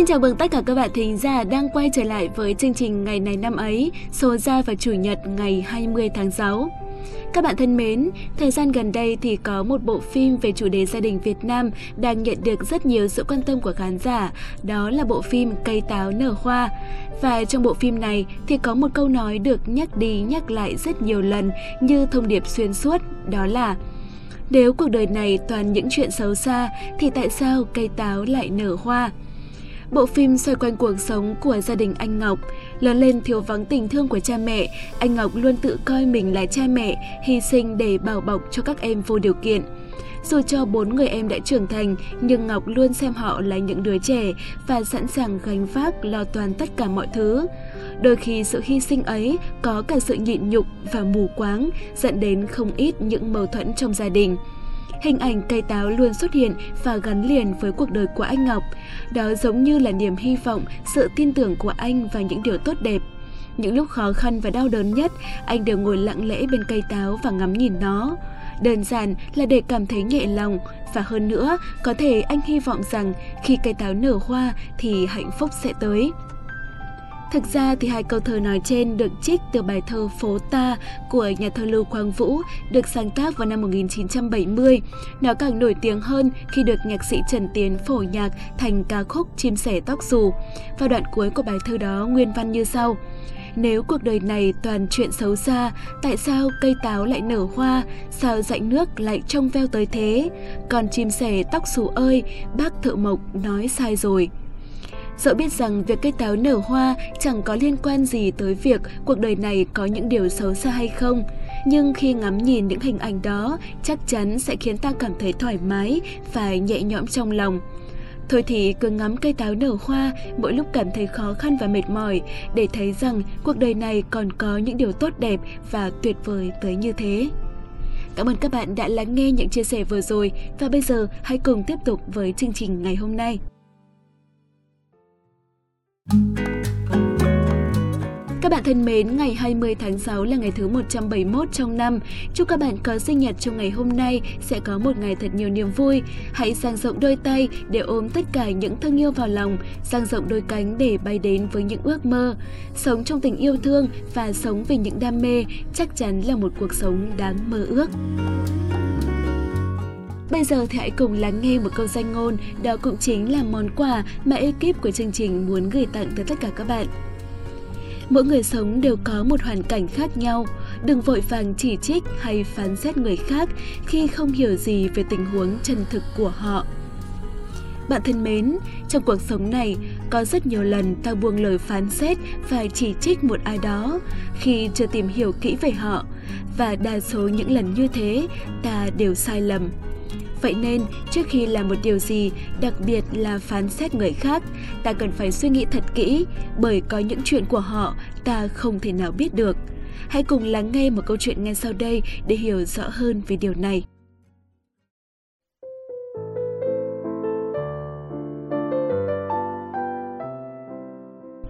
Xin chào mừng tất cả các bạn thính giả đang quay trở lại với chương trình Ngày này năm ấy, số ra vào Chủ nhật ngày 20 tháng 6. Các bạn thân mến, thời gian gần đây thì có một bộ phim về chủ đề gia đình Việt Nam đang nhận được rất nhiều sự quan tâm của khán giả, đó là bộ phim Cây táo nở hoa. Và trong bộ phim này thì có một câu nói được nhắc đi nhắc lại rất nhiều lần như thông điệp xuyên suốt, đó là Nếu cuộc đời này toàn những chuyện xấu xa thì tại sao cây táo lại nở hoa? Bộ phim xoay quanh cuộc sống của gia đình anh Ngọc. Lớn lên thiếu vắng tình thương của cha mẹ, anh Ngọc luôn tự coi mình là cha mẹ, hy sinh để bảo bọc cho các em vô điều kiện. Dù cho bốn người em đã trưởng thành, nhưng Ngọc luôn xem họ là những đứa trẻ và sẵn sàng gánh vác lo toàn tất cả mọi thứ. Đôi khi sự hy sinh ấy có cả sự nhịn nhục và mù quáng, dẫn đến không ít những mâu thuẫn trong gia đình. Hình ảnh cây táo luôn xuất hiện và gắn liền với cuộc đời của anh Ngọc. Đó giống như là niềm hy vọng, sự tin tưởng của anh và những điều tốt đẹp. Những lúc khó khăn và đau đớn nhất, anh đều ngồi lặng lẽ bên cây táo và ngắm nhìn nó. Đơn giản là để cảm thấy nhẹ lòng và hơn nữa, có thể anh hy vọng rằng khi cây táo nở hoa thì hạnh phúc sẽ tới. Thực ra thì hai câu thơ nói trên được trích từ bài thơ Phố Ta của nhà thơ Lưu Quang Vũ được sáng tác vào năm 1970. Nó càng nổi tiếng hơn khi được nhạc sĩ Trần Tiến phổ nhạc thành ca khúc Chim sẻ tóc dù. Và đoạn cuối của bài thơ đó nguyên văn như sau. Nếu cuộc đời này toàn chuyện xấu xa, tại sao cây táo lại nở hoa, sao dạnh nước lại trong veo tới thế? Còn chim sẻ tóc xù ơi, bác thợ mộc nói sai rồi. Dẫu biết rằng việc cây táo nở hoa chẳng có liên quan gì tới việc cuộc đời này có những điều xấu xa hay không, nhưng khi ngắm nhìn những hình ảnh đó chắc chắn sẽ khiến ta cảm thấy thoải mái và nhẹ nhõm trong lòng. Thôi thì cứ ngắm cây táo nở hoa mỗi lúc cảm thấy khó khăn và mệt mỏi để thấy rằng cuộc đời này còn có những điều tốt đẹp và tuyệt vời tới như thế. Cảm ơn các bạn đã lắng nghe những chia sẻ vừa rồi và bây giờ hãy cùng tiếp tục với chương trình ngày hôm nay. Các bạn thân mến, ngày 20 tháng 6 là ngày thứ 171 trong năm. Chúc các bạn có sinh nhật trong ngày hôm nay sẽ có một ngày thật nhiều niềm vui. Hãy dang rộng đôi tay để ôm tất cả những thương yêu vào lòng, dang rộng đôi cánh để bay đến với những ước mơ. Sống trong tình yêu thương và sống vì những đam mê chắc chắn là một cuộc sống đáng mơ ước. Bây giờ thì hãy cùng lắng nghe một câu danh ngôn, đó cũng chính là món quà mà ekip của chương trình muốn gửi tặng tới tất cả các bạn. Mỗi người sống đều có một hoàn cảnh khác nhau, đừng vội vàng chỉ trích hay phán xét người khác khi không hiểu gì về tình huống chân thực của họ. Bạn thân mến, trong cuộc sống này, có rất nhiều lần ta buông lời phán xét và chỉ trích một ai đó khi chưa tìm hiểu kỹ về họ, và đa số những lần như thế, ta đều sai lầm. Vậy nên, trước khi làm một điều gì, đặc biệt là phán xét người khác, ta cần phải suy nghĩ thật kỹ, bởi có những chuyện của họ ta không thể nào biết được. Hãy cùng lắng nghe một câu chuyện ngay sau đây để hiểu rõ hơn về điều này.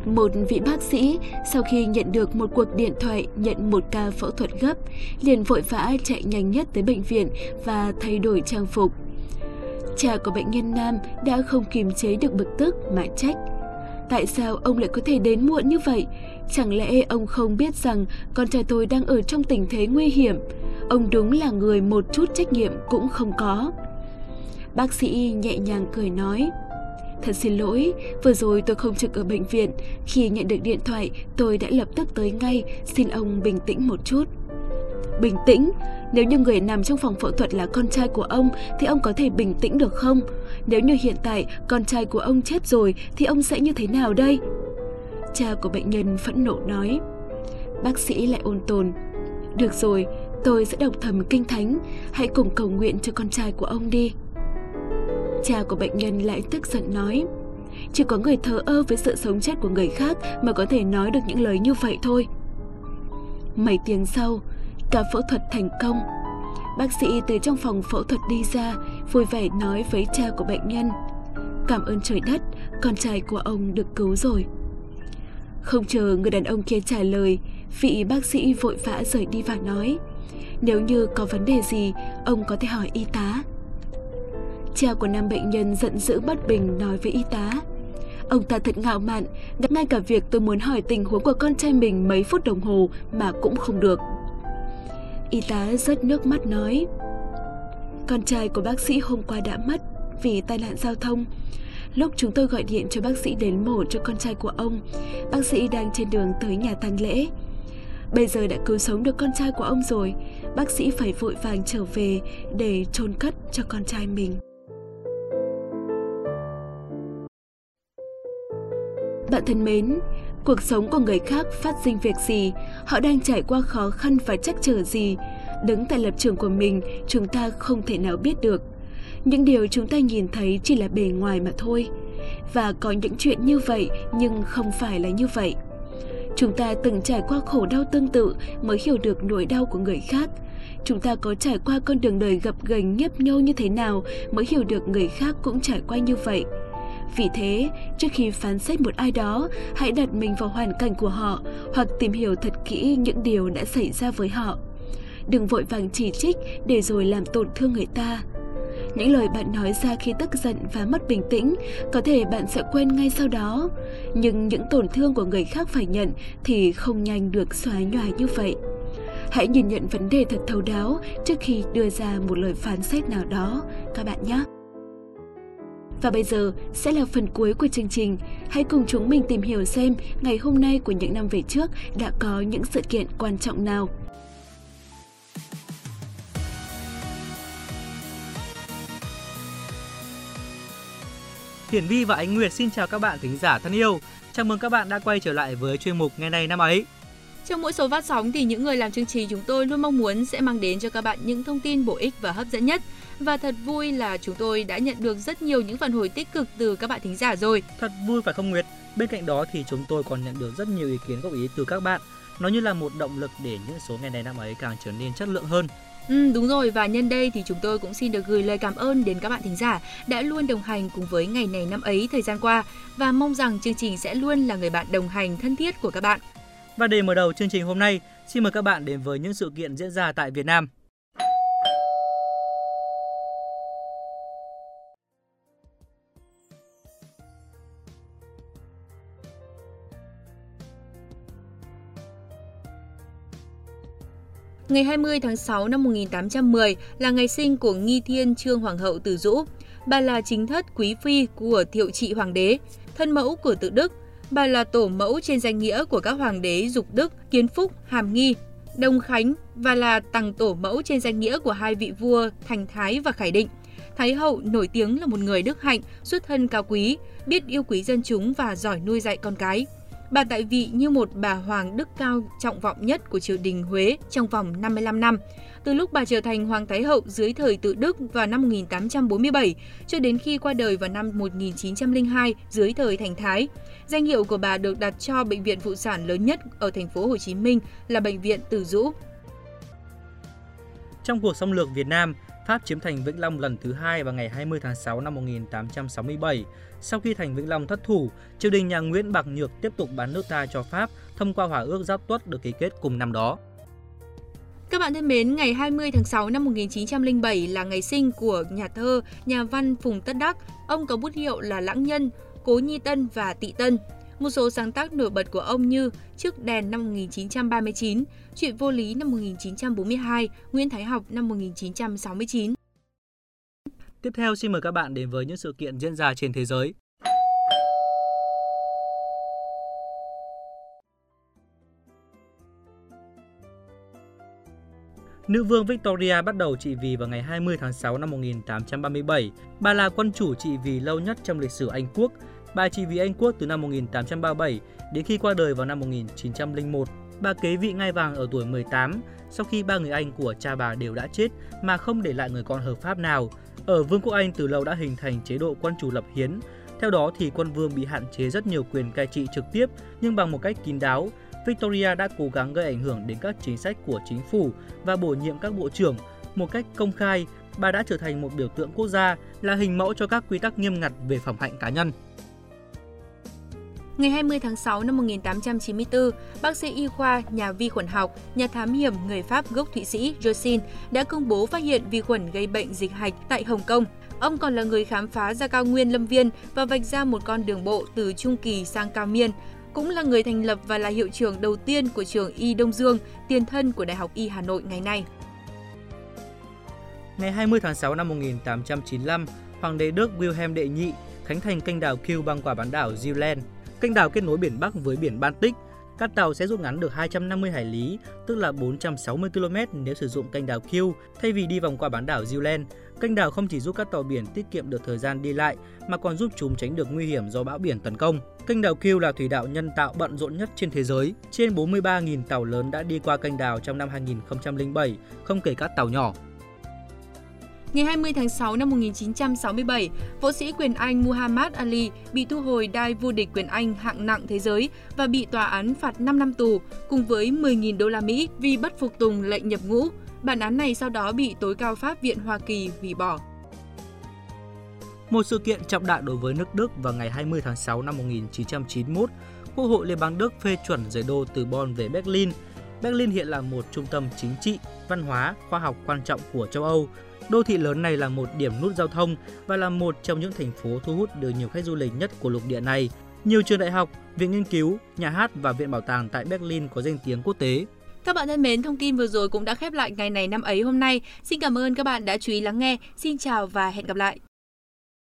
Một vị bác sĩ sau khi nhận được một cuộc điện thoại nhận một ca phẫu thuật gấp, liền vội vã chạy nhanh nhất tới bệnh viện và thay đổi trang phục. Cha của bệnh nhân nam đã không kiềm chế được bực tức mà trách. Tại sao ông lại có thể đến muộn như vậy? Chẳng lẽ ông không biết rằng con trai tôi đang ở trong tình thế nguy hiểm? Ông đúng là người một chút trách nhiệm cũng không có. Bác sĩ nhẹ nhàng cười nói. Thật xin lỗi, vừa rồi tôi không trực ở bệnh viện. Khi nhận được điện thoại, tôi đã lập tức tới ngay, xin ông bình tĩnh một chút. Bình tĩnh? Nếu như người nằm trong phòng phẫu thuật là con trai của ông thì ông có thể bình tĩnh được không? Nếu như hiện tại con trai của ông chết rồi thì ông sẽ như thế nào đây? Cha của bệnh nhân phẫn nộ nói. Bác sĩ lại ôn tồn. Được rồi, tôi sẽ đọc thầm kinh thánh, hãy cùng cầu nguyện cho con trai của ông đi. Cha của bệnh nhân lại tức giận nói, Chỉ có người thờ ơ với sự sống chết của người khác Mà có thể nói được những lời như vậy thôi. Mấy tiếng sau Cả phẫu thuật thành công. Bác sĩ từ trong phòng phẫu thuật đi ra, Vui vẻ nói với cha của bệnh nhân, Cảm ơn trời đất, Con trai của ông được cứu rồi. Không chờ người đàn ông kia trả lời, Vị bác sĩ vội vã rời đi và nói, Nếu như có vấn đề gì, Ông có thể hỏi y tá. Cha của nam bệnh nhân giận dữ bất bình nói với y tá Ông ta thật ngạo mạn, ngay cả việc tôi muốn hỏi tình huống của con trai mình mấy phút đồng hồ mà cũng không được. Y tá rớt nước mắt nói Con trai của bác sĩ hôm qua đã mất vì tai nạn giao thông. Lúc chúng tôi gọi điện cho bác sĩ đến mổ cho con trai của ông, bác sĩ đang trên đường tới nhà tang lễ. Bây giờ đã cứu sống được con trai của ông rồi, bác sĩ phải vội vàng trở về để chôn cất cho con trai mình. Bạn thân mến, cuộc sống của người khác phát sinh việc gì, họ đang trải qua khó khăn và chắc trở gì, đứng tại lập trường của mình, chúng ta không thể nào biết được. Những điều chúng ta nhìn thấy chỉ là bề ngoài mà thôi. Và có những chuyện như vậy nhưng không phải là như vậy. Chúng ta từng trải qua khổ đau tương tự mới hiểu được nỗi đau của người khác. Chúng ta có trải qua con đường đời gập ghềnh nhấp nhô như thế nào mới hiểu được người khác cũng trải qua như vậy. Vì thế, trước khi phán xét một ai đó, hãy đặt mình vào hoàn cảnh của họ hoặc tìm hiểu thật kỹ những điều đã xảy ra với họ. Đừng vội vàng chỉ trích để rồi làm tổn thương người ta. Những lời bạn nói ra khi tức giận và mất bình tĩnh, có thể bạn sẽ quên ngay sau đó. Nhưng những tổn thương của người khác phải nhận thì không nhanh được xóa nhòa như vậy. Hãy nhìn nhận vấn đề thật thấu đáo trước khi đưa ra một lời phán xét nào đó, các bạn nhé. Và bây giờ sẽ là phần cuối của chương trình. Hãy cùng chúng mình tìm hiểu xem ngày hôm nay của những năm về trước đã có những sự kiện quan trọng nào. Hiển Vi và Ánh Nguyệt xin chào các bạn thính giả thân yêu. Chào mừng các bạn đã quay trở lại với chuyên mục ngày này năm ấy. Trong mỗi số phát sóng thì những người làm chương trình chúng tôi luôn mong muốn sẽ mang đến cho các bạn những thông tin bổ ích và hấp dẫn nhất. Và thật vui là chúng tôi đã nhận được rất nhiều những phản hồi tích cực từ các bạn thính giả rồi. Thật vui phải không Nguyệt? Bên cạnh đó thì chúng tôi còn nhận được rất nhiều ý kiến góp ý từ các bạn. Nó như là một động lực để những số ngày này năm ấy càng trở nên chất lượng hơn. Ừ, đúng rồi và nhân đây thì chúng tôi cũng xin được gửi lời cảm ơn đến các bạn thính giả đã luôn đồng hành cùng với ngày này năm ấy thời gian qua và mong rằng chương trình sẽ luôn là người bạn đồng hành thân thiết của các bạn. Và để mở đầu chương trình hôm nay, xin mời các bạn đến với những sự kiện diễn ra tại Việt Nam. Ngày 20 tháng 6 năm 1810 là ngày sinh của Nghi Thiên Trương Hoàng hậu Từ Dũ. Bà là chính thất quý phi của Thiệu trị Hoàng đế, thân mẫu của Tự Đức. Bà là tổ mẫu trên danh nghĩa của các hoàng đế Dục Đức, Kiến Phúc, Hàm Nghi, Đông Khánh và là tầng tổ mẫu trên danh nghĩa của hai vị vua Thành Thái và Khải Định. Thái hậu nổi tiếng là một người đức hạnh, xuất thân cao quý, biết yêu quý dân chúng và giỏi nuôi dạy con cái. Bà tại vị như một bà hoàng đức cao trọng vọng nhất của triều đình Huế trong vòng 55 năm. Từ lúc bà trở thành Hoàng Thái Hậu dưới thời tự Đức vào năm 1847 cho đến khi qua đời vào năm 1902 dưới thời Thành Thái. Danh hiệu của bà được đặt cho bệnh viện phụ sản lớn nhất ở thành phố Hồ Chí Minh là bệnh viện Từ Dũ. Trong cuộc xâm lược Việt Nam, Pháp chiếm thành Vĩnh Long lần thứ hai vào ngày 20 tháng 6 năm 1867. Sau khi thành Vĩnh Long thất thủ, triều đình nhà Nguyễn Bạc Nhược tiếp tục bán nước ta cho Pháp thông qua hòa ước Giáp Tuất được ký kết cùng năm đó. Các bạn thân mến, ngày 20 tháng 6 năm 1907 là ngày sinh của nhà thơ, nhà văn Phùng Tất Đắc. Ông có bút hiệu là Lãng Nhân, Cố Nhi Tân và Tị Tân. Một số sáng tác nổi bật của ông như trước đèn năm 1939, Chuyện vô lý năm 1942, Nguyễn Thái học năm 1969. Tiếp theo, xin mời các bạn đến với những sự kiện diễn ra trên thế giới. Nữ vương Victoria bắt đầu trị vì vào ngày 20 tháng 6 năm 1837. Bà là quân chủ trị vì lâu nhất trong lịch sử Anh quốc. Bà trị vì Anh quốc từ năm 1837 đến khi qua đời vào năm 1901. Bà kế vị ngai vàng ở tuổi 18 sau khi ba người anh của cha bà đều đã chết mà không để lại người con hợp pháp nào. Ở Vương quốc Anh từ lâu đã hình thành chế độ quân chủ lập hiến. Theo đó thì quân vương bị hạn chế rất nhiều quyền cai trị trực tiếp nhưng bằng một cách kín đáo. Victoria đã cố gắng gây ảnh hưởng đến các chính sách của chính phủ và bổ nhiệm các bộ trưởng một cách công khai. Bà đã trở thành một biểu tượng quốc gia, là hình mẫu cho các quy tắc nghiêm ngặt về phẩm hạnh cá nhân. Ngày 20 tháng 6 năm 1894, bác sĩ y khoa, nhà vi khuẩn học, nhà thám hiểm người Pháp gốc Thụy Sĩ Josin đã công bố phát hiện vi khuẩn gây bệnh dịch hạch tại Hồng Kông. Ông còn là người khám phá ra cao nguyên Lâm Viên và vạch ra một con đường bộ từ Trung Kỳ sang Cao Miên, cũng là người thành lập và là hiệu trưởng đầu tiên của trường Y Đông Dương, tiền thân của Đại học Y Hà Nội ngày nay. Ngày 20 tháng 6 năm 1895, Hoàng đế Đức Wilhelm đệ nhị khánh thành kênh đào Kiel băng qua bán đảo Zealand. Kênh đào kết nối biển Bắc với biển Baltic. Các tàu sẽ rút ngắn được 250 hải lý, tức là 460 km nếu sử dụng kênh đào Kiel thay vì đi vòng qua bán đảo Zealand. Kênh đào không chỉ giúp các tàu biển tiết kiệm được thời gian đi lại mà còn giúp chúng tránh được nguy hiểm do bão biển tấn công. Kênh đào Kiel là thủy đạo nhân tạo bận rộn nhất trên thế giới. Trên 43.000 tàu lớn đã đi qua kênh đào trong năm 2007, không kể các tàu nhỏ. Ngày 20 tháng 6 năm 1967, võ sĩ quyền Anh Muhammad Ali bị thu hồi đai vô địch quyền Anh hạng nặng thế giới và bị tòa án phạt 5 năm tù cùng với 10.000 đô la Mỹ vì bất phục tùng lệnh nhập ngũ. Bản án này sau đó bị tối cao pháp viện Hoa Kỳ hủy bỏ. Một sự kiện trọng đại đối với nước Đức vào ngày 20 tháng 6 năm 1991, Quốc hội Liên bang Đức phê chuẩn rời đô từ Bonn về Berlin. Berlin hiện là một trung tâm chính trị, văn hóa, khoa học quan trọng của châu Âu. Đô thị lớn này là một điểm nút giao thông và là một trong những thành phố thu hút được nhiều khách du lịch nhất của lục địa này. Nhiều trường đại học, viện nghiên cứu, nhà hát và viện bảo tàng tại Berlin có danh tiếng quốc tế. Các bạn thân mến, thông tin vừa rồi cũng đã khép lại ngày này năm ấy hôm nay. Xin cảm ơn các bạn đã chú ý lắng nghe. Xin chào và hẹn gặp lại.